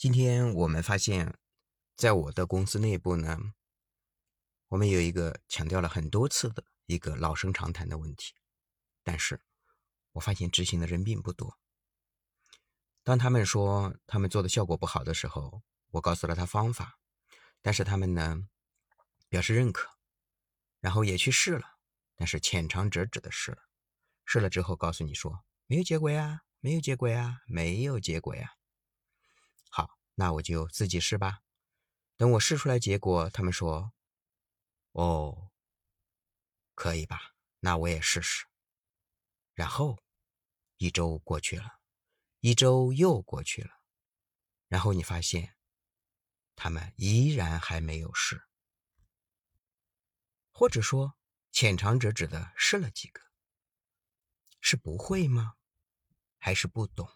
今天我们发现，在我的公司内部呢，我们有一个强调了很多次的一个老生常谈的问题，但是我发现执行的人并不多。当他们说他们做的效果不好的时候，我告诉了他方法，但是他们呢表示认可，然后也去试了，但是浅尝辄止的试了，试了之后告诉你说没有结果呀，没有结果呀，没有结果呀。那我就自己试吧。等我试出来结果，他们说：“哦，可以吧？那我也试试。”然后一周过去了，一周又过去了，然后你发现他们依然还没有试，或者说浅尝辄止的试了几个，是不会吗？还是不懂？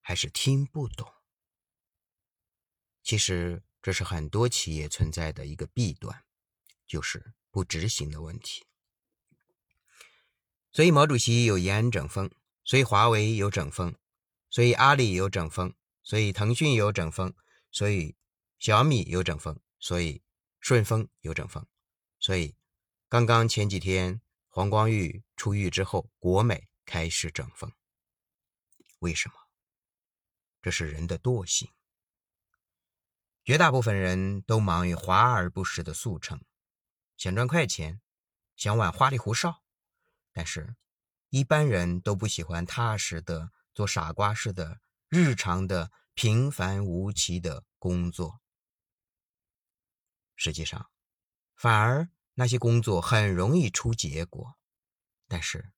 还是听不懂？其实这是很多企业存在的一个弊端，就是不执行的问题。所以毛主席有延安整风，所以华为有整风，所以阿里有整风，所以腾讯有整风，所以小米有整风，所以顺丰有整风，所以刚刚前几天黄光裕出狱之后，国美开始整风。为什么？这是人的惰性。绝大部分人都忙于华而不实的速成，想赚快钱，想玩花里胡哨，但是，一般人都不喜欢踏实的做傻瓜式的日常的平凡无奇的工作。实际上，反而那些工作很容易出结果，但是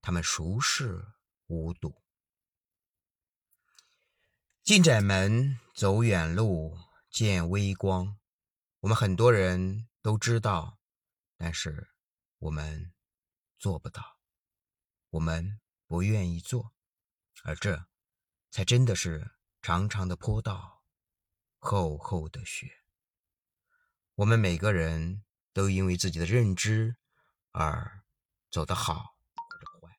他们熟视无睹。进窄门，走远路。见微光，我们很多人都知道，但是我们做不到，我们不愿意做，而这才真的是长长的坡道，厚厚的雪。我们每个人都因为自己的认知而走得好或者坏，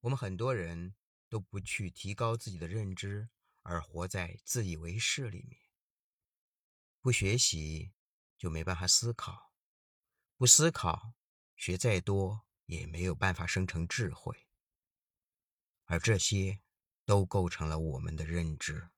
我们很多人都不去提高自己的认知。而活在自以为是里面，不学习就没办法思考，不思考，学再多也没有办法生成智慧，而这些都构成了我们的认知。